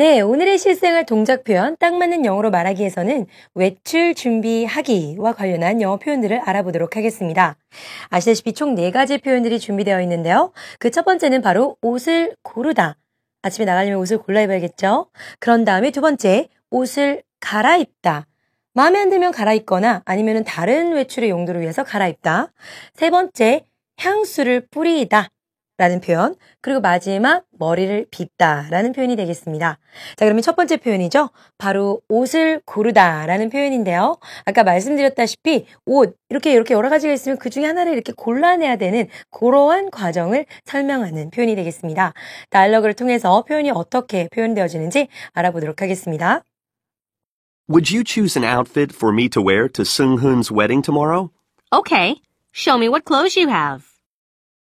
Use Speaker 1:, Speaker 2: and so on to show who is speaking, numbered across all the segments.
Speaker 1: 네, 오늘의 실생활 동작 표현 딱 맞는 영어로 말하기 위해서는 외출 준비하기와 관련한 영어 표현들을 알아보도록 하겠습니다. 아시다시피 총 네 가지 표현들이 준비되어 있는데요. 그 첫 번째는 바로 옷을 고르다. 아침에 나가려면 옷을 골라 입어야겠죠? 그런 다음에 두 번째, 옷을 갈아입다. 마음에 안 들면 갈아입거나 아니면 다른 외출의 용도를 위해서 갈아입다. 세 번째, 향수를 뿌리다. 라는 표현, 그리고 마지막 머리를 빗다 라는 표현이 되겠습니다. 자, 그러면 첫 번째 표현이죠. 바로 옷을 고르다 라는 표현인데요. 아까 말씀드렸다시피 옷, 이렇게 이렇게 여러 가지가 있으면 그 중에 하나를 이렇게 골라내야 되는 그러한 과정을 설명하는 표현이 되겠습니다. 다이얼로그를 통해서 표현이 어떻게 표현되어지는지 알아보도록 하겠습니다.
Speaker 2: Would you choose an outfit for me to wear to Sung Hoon's wedding tomorrow?
Speaker 3: Okay. Show me what clothes you have.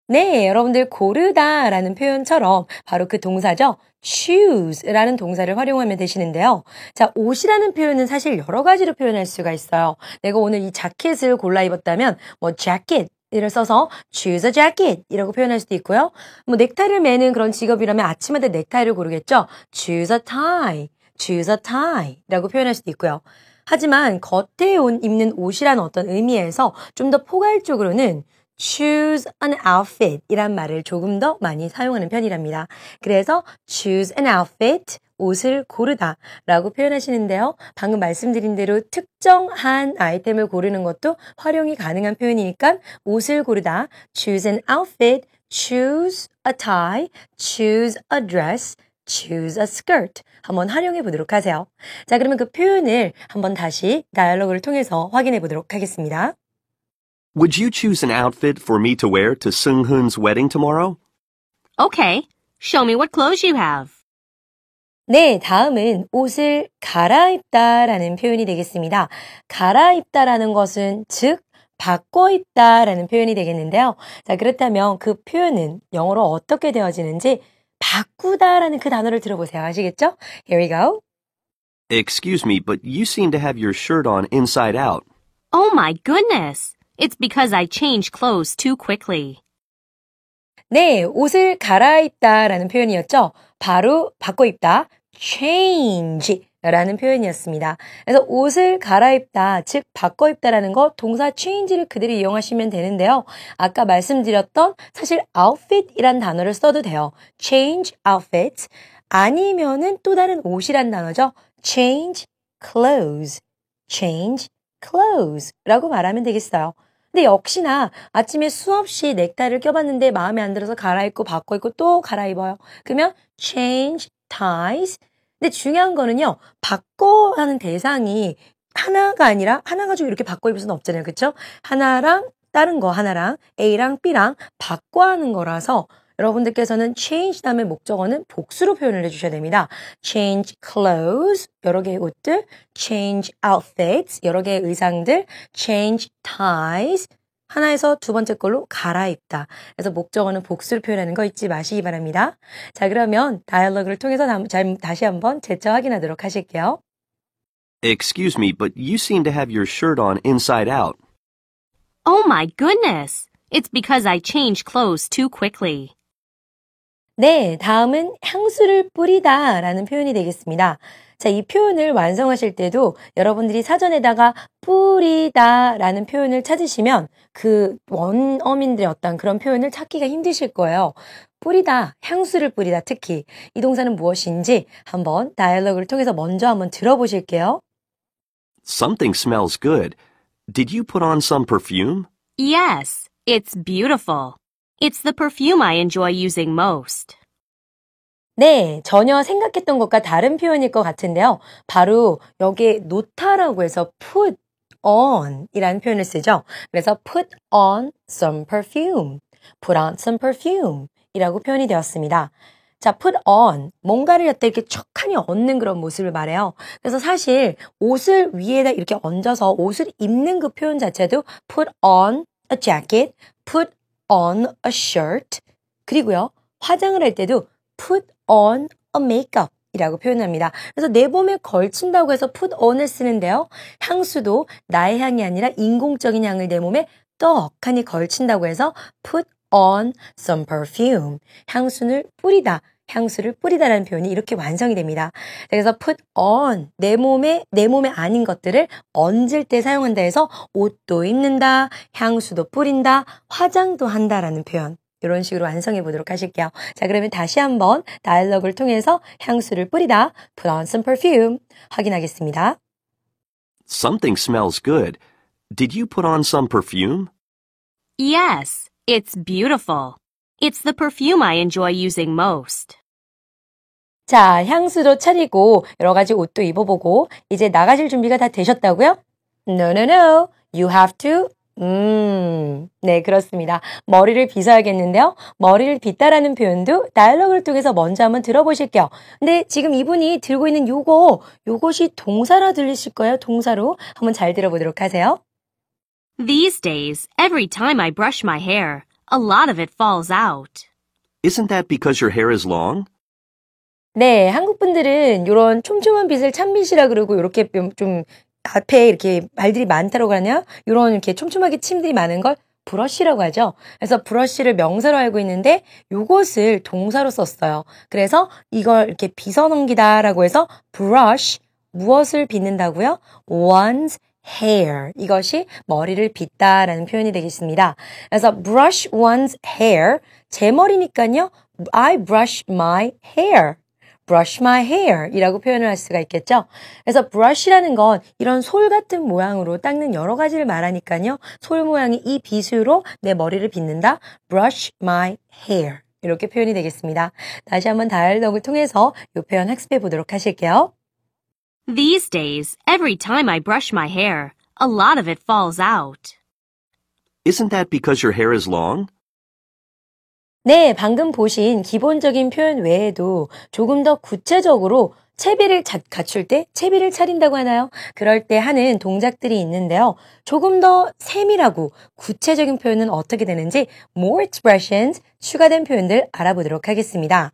Speaker 1: 네, 여러분들 고르다 라는 표현처럼 바로 그 동사죠. choose 라는 동사를 활용하면 되시는데요. 자, 옷이라는 표현은 사실 여러 가지로 표현할 수가 있어요. 내가 오늘 이 자켓을 골라 입었다면 뭐 jacket 이를 써서 choose a jacket 이라고 표현할 수도 있고요. 뭐 넥타이를 매는 그런 직업이라면 아침마다 넥타이를 고르겠죠. choose a tie, choose a tie 라고 표현할 수도 있고요. 하지만 겉에 온 입는 옷이라는 어떤 의미에서 좀 더 포괄적으로는 choose an outfit 이란 말을 조금 더 많이 사용하는 편이랍니다. 그래서 choose an outfit 옷을 고르다 라고 표현하시는데요. 방금 말씀드린 대로 특정한 아이템을 고르는 것도 활용이 가능한 표현이니까 옷을 고르다 choose an outfit, choose a tie, choose a dress, choose a skirt 한번 활용해 보도록 하세요. 자, 그러면 그 표현을 한번 다시 다이얼로그를 통해서 확인해 보도록 하겠습니다.
Speaker 2: Would you choose an outfit for me to wear to Sung Hoon's wedding tomorrow?
Speaker 3: Okay. Show me what clothes you have.
Speaker 1: 네, 다음은 옷을 갈아입다라는 표현이 되겠습니다. 갈아입다라는 것은 즉 바꿔 입다라는 표현이 되겠는데요. 자, 그렇다면 그 표현은 영어로 어떻게 되어지는지 바꾸다라는 그 단어를 들어보세요. 아시겠죠? Here we go.
Speaker 2: Excuse me, but you seem to have your shirt on inside out.
Speaker 3: Oh my goodness. It's because I changed clothes too quickly.
Speaker 1: 네, 옷을 갈아입다 라는 표현이었죠. 바로 바꿔 입다, change 라는 표현이었습니다. 그래서 옷을 갈아입다, 즉 바꿔 입다라는 거 동사 change를 그대로 이용하시면 되는데요. 아까 말씀드렸던 사실 outfit이란 단어를 써도 돼요. change outfit 아니면은 또 다른 옷이란 단어죠. change clothes, change clothes라고 말하면 되겠어요. 근데 역시나 아침에 수없이 넥타이를 껴봤는데 마음에 안 들어서 갈아입고 바꿔 입고 또 갈아입어요. 그러면 change ties. 근데 중요한 거는요. 바꿔 하는 대상이 하나가 아니라 하나 가지고 이렇게 바꿔 입을 수는 없잖아요. 그렇죠? 하나랑 다른 거 하나랑 A랑 B랑 바꿔 하는 거라서 여러분들께서는 change 다음에 목적어는 복수로 표현을 해주셔야 됩니다. change clothes, 여러 개의 옷들, change outfits, 여러 개의 의상들, change ties, 하나에서 두 번째 걸로 갈아입다. 그래서 목적어는 복수를 표현하는 거 잊지 마시기 바랍니다. 자, 그러면 다이얼로그를 통해서 다시 한번 재차 확인하도록 하실게요.
Speaker 2: Excuse me, but you seem to have your shirt on inside out.
Speaker 3: Oh my goodness. It's because I changed clothes too quickly.
Speaker 1: 네, 다음은 향수를 뿌리다 라는 표현이 되겠습니다. 자, 이 표현을 완성하실 때도 여러분들이 사전에다가 뿌리다 라는 표현을 찾으시면 그 원어민들의 어떤 그런 표현을 찾기가 힘드실 거예요. 뿌리다, 향수를 뿌리다 특히 이 동사는 무엇인지 한번 다이얼로그를 통해서 먼저 한번 들어보실게요.
Speaker 2: Something smells good. Did you put on some perfume?
Speaker 3: Yes, it's beautiful. It's the perfume I enjoy using most.
Speaker 1: 네, 전혀 생각했던 것과 다른 표현일 것 같은데요. 바로 여기에 놓다라고 해서 put on 이라는 표현을 쓰죠. 그래서 put on some perfume, put on some perfume 이라고 표현이 되었습니다. 자, put on. 뭔가를 갖다 이렇게 척하니 얹는 그런 모습을 말해요. 그래서 사실 옷을 위에다 이렇게 얹어서 옷을 입는 그 표현 자체도 put on a jacket, put on a shirt. 그리고요, 화장을 할 때도 put on a makeup. 이라고 표현합니다. 그래서 내 몸에 걸친다고 해서 put on을 쓰는데요. 향수도 나의 향이 아니라 인공적인 향을 내 몸에 떡하니 걸친다고 해서 put on some perfume. 향수를 뿌리다. 향수를 뿌리다라는 표현이 이렇게 완성이 됩니다. 그래서 put on 내 몸에 내 몸에 아닌 것들을 얹을 때 사용한다 해서 옷도 입는다, 향수도 뿌린다, 화장도 한다라는 표현. 이런 식으로 완성해 보도록 하실게요. 자, 그러면 다시 한번 다이얼로그를 통해서 향수를 뿌리다, put on some perfume 확인하겠습니다.
Speaker 2: Something smells good. Did you put on some perfume?
Speaker 3: Yes, it's beautiful. It's the perfume I enjoy using most.
Speaker 1: 자, 향수도 차리고 여러 가지 옷도 입어보고 이제 나가실 준비가 다 되셨다고요? No, no, no. You have to. 음, 네, 그렇습니다. 머리를 빗어야겠는데요. 머리를 빗다라는 표현도 다이얼로그를 통해서 먼저 한번 들어보실게요. 근데 지금 이분이 들고 있는 요거, 요것이 동사로 들리실 거예요. 동사로. 한번 잘 들어보도록 하세요.
Speaker 3: These days, every time I brush my hair, a lot of it falls out.
Speaker 2: Isn't that because your hair is long?
Speaker 1: 네, 한국 분들은 이런 촘촘한 빗을 참빗이라 그러고 이렇게 좀- 좀 앞에 이렇게 말들이 많다고 하냐? 이런 이렇게 촘촘하게 침들이 많은 걸 브러쉬라고 하죠. 그래서 브러쉬를 명사로 알고 있는데 요것을 동사로 썼어요. 그래서 이걸 이렇게 빗어 넘기다라고 해서 brush 무엇을 빗는다고요? one's hair 이것이 머리를 빗다라는 표현이 되겠습니다. 그래서 brush one's hair 제 머리니까요. I brush my hair. brush my hair 이라고 표현을 할 수가 있겠죠. 그래서 brush라는 건 이런 솔 같은 모양으로 닦는 여러 가지를 말하니까요. 솔 모양의 이 빗으로 내 머리를 빗는다. brush my hair 이렇게 표현이 되겠습니다. 다시 한번 다이얼로그를 통해서 이 표현 학습해 보도록 하실게요.
Speaker 3: These days, every time I brush my hair, a lot of it falls out.
Speaker 2: Isn't that because your hair is long?
Speaker 1: 네, 방금 보신 기본적인 표현 외에도 조금 더 구체적으로 채비를 자- 갖출 때 채비를 차린다고 하나요? 그럴 때 하는 동작들이 있는데요. 조금 더 세밀하고 구체적인 표현은 어떻게 되는지 more expressions 추가된 표현들 알아보도록 하겠습니다.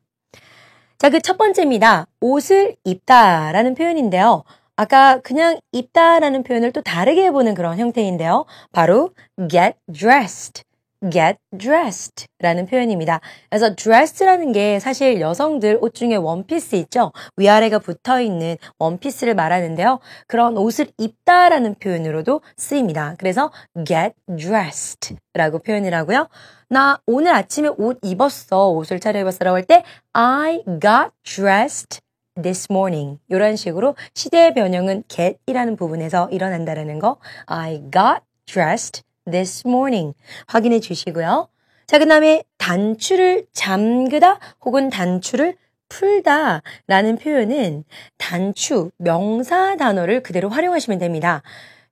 Speaker 1: 자, 그 첫 번째입니다. 옷을 입다 라는 표현인데요. 아까 그냥 입다 라는 표현을 또 다르게 해보는 그런 형태인데요. 바로 get dressed. Get dressed 라는 표현입니다. 그래서 dress라는 게 사실 여성들 옷 중에 원피스 있죠? 위아래가 붙어 있는 원피스를 말하는데요. 그런 옷을 입다 라는 표현으로도 쓰입니다. 그래서 get dressed 라고 표현을 하고요. 나 오늘 아침에 옷 입었어. 옷을 차려입었어 라고 할 때 I got dressed this morning. 이런 식으로 시대의 변형은 get이라는 부분에서 일어난다라는 거. I got dressed this morning. 확인해 주시고요. 자, 그 다음에 단추를 잠그다 혹은 단추를 풀다 라는 표현은 단추, 명사 단어를 그대로 활용하시면 됩니다.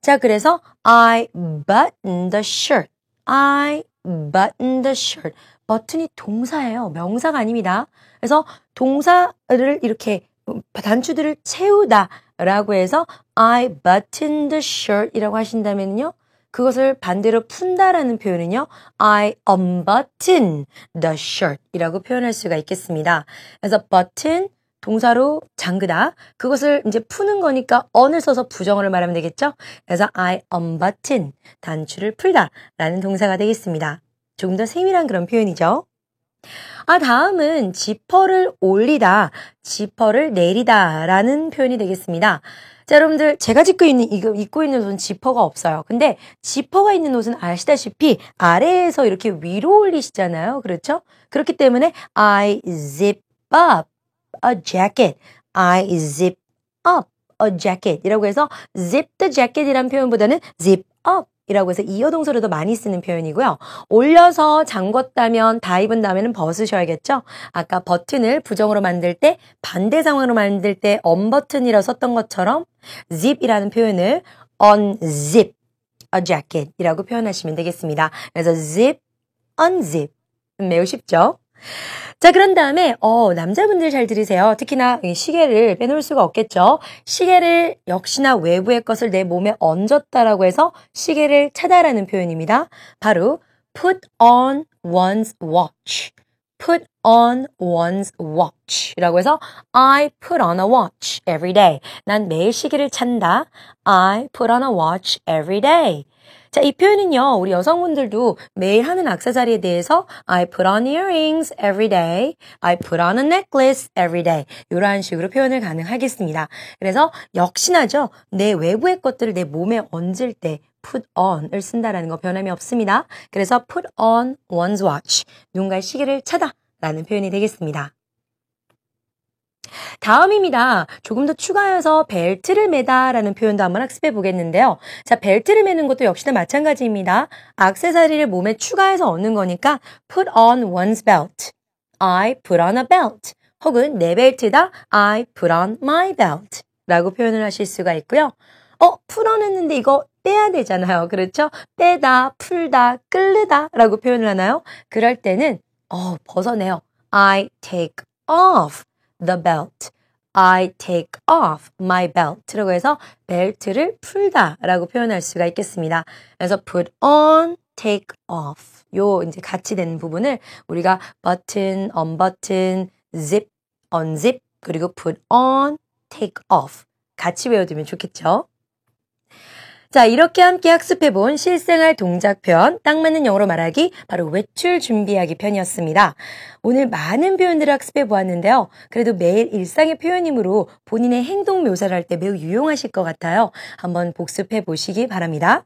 Speaker 1: 자, 그래서 I button the shirt. I button the shirt. 버튼이 동사예요. 명사가 아닙니다. 그래서 동사를 이렇게 단추들을 채우다 라고 해서 I button the shirt 이라고 하신다면요. 그것을 반대로 푼다라는 표현은요. I unbutton the shirt 이라고 표현할 수가 있겠습니다. 그래서 button 동사로 잠그다. 그것을 이제 푸는 거니까 on을 써서 부정어를 말하면 되겠죠? 그래서 I unbutton 단추를 풀다 라는 동사가 되겠습니다. 조금 더 세밀한 그런 표현이죠. 아, 다음은 지퍼를 올리다, 지퍼를 내리다 라는 표현이 되겠습니다. 자, 여러분들, 제가 입고 있는, 이거, 입고 있는 옷은 지퍼가 없어요. 근데 지퍼가 있는 옷은 아시다시피 아래에서 이렇게 위로 올리시잖아요. 그렇죠? 그렇기 때문에 I zip up a jacket. I zip up a jacket. 이라고 해서 zip the jacket 이란 표현보다는 zip up 이라고 해서 이어 동사로 더 많이 쓰는 표현이고요. 올려서 잠궜다면 다 입은 다음에는 벗으셔야겠죠. 아까 버튼을 부정으로 만들 때 반대 상황으로 만들 때 언버튼이라 썼던 것처럼 zip이라는 표현을 unzip a jacket 이라고 표현하시면 되겠습니다. 그래서 zip, unzip 매우 쉽죠? 자, 그런 다음에, 어, 남자분들 잘 들으세요. 특히나 이 시계를 빼놓을 수가 없겠죠. 시계를 역시나 외부의 것을 내 몸에 얹었다라고 해서 시계를 차다라는 표현입니다. 바로 put on one's watch. put on one's watch 라고 해서 I put on a watch every day. 난 매일 시계를 찬다. I put on a watch every day. 자, 이 표현은요, 우리 여성분들도 매일 하는 악세사리에 대해서 I put on earrings every day. I put on a necklace every day. 이러한 식으로 표현을 가능하겠습니다. 그래서 역시나죠, 내 외부의 것들을 내 몸에 얹을 때 put on을 쓴다라는 거 변함이 없습니다. 그래서 put on one's watch. 누군가의 시계를 차다 라는 표현이 되겠습니다. 다음입니다. 조금 더 추가해서 벨트를 매다 라는 표현도 한번 학습해 보겠는데요. 자, 벨트를 매는 것도 역시나 마찬가지입니다. 악세사리를 몸에 추가해서 얻는 거니까 put on one's belt. I put on a belt. 혹은 내 벨트다. I put on my belt. 라고 표현을 하실 수가 있고요. 어, 풀어냈는데 이거 빼야 되잖아요. 그렇죠? 빼다, 풀다, 끌르다 라고 표현을 하나요? 그럴 때는, 어, 벗어내요. I take off the belt. I take off my belt. 라고 해서 벨트를 풀다 라고 표현할 수가 있겠습니다. 그래서 put on, take off. 요 이제 같이 되는 부분을 우리가 button, unbutton, zip, unzip, 그리고 put on, take off. 같이 외워두면 좋겠죠? 자, 이렇게 함께 학습해본 실생활 동작 표현, 딱 맞는 영어로 말하기, 바로 외출 준비하기 편이었습니다. 오늘 많은 표현들을 학습해 보았는데요. 그래도 매일 일상의 표현이므로 본인의 행동 묘사를 할 때 매우 유용하실 것 같아요. 한번 복습해 보시기 바랍니다.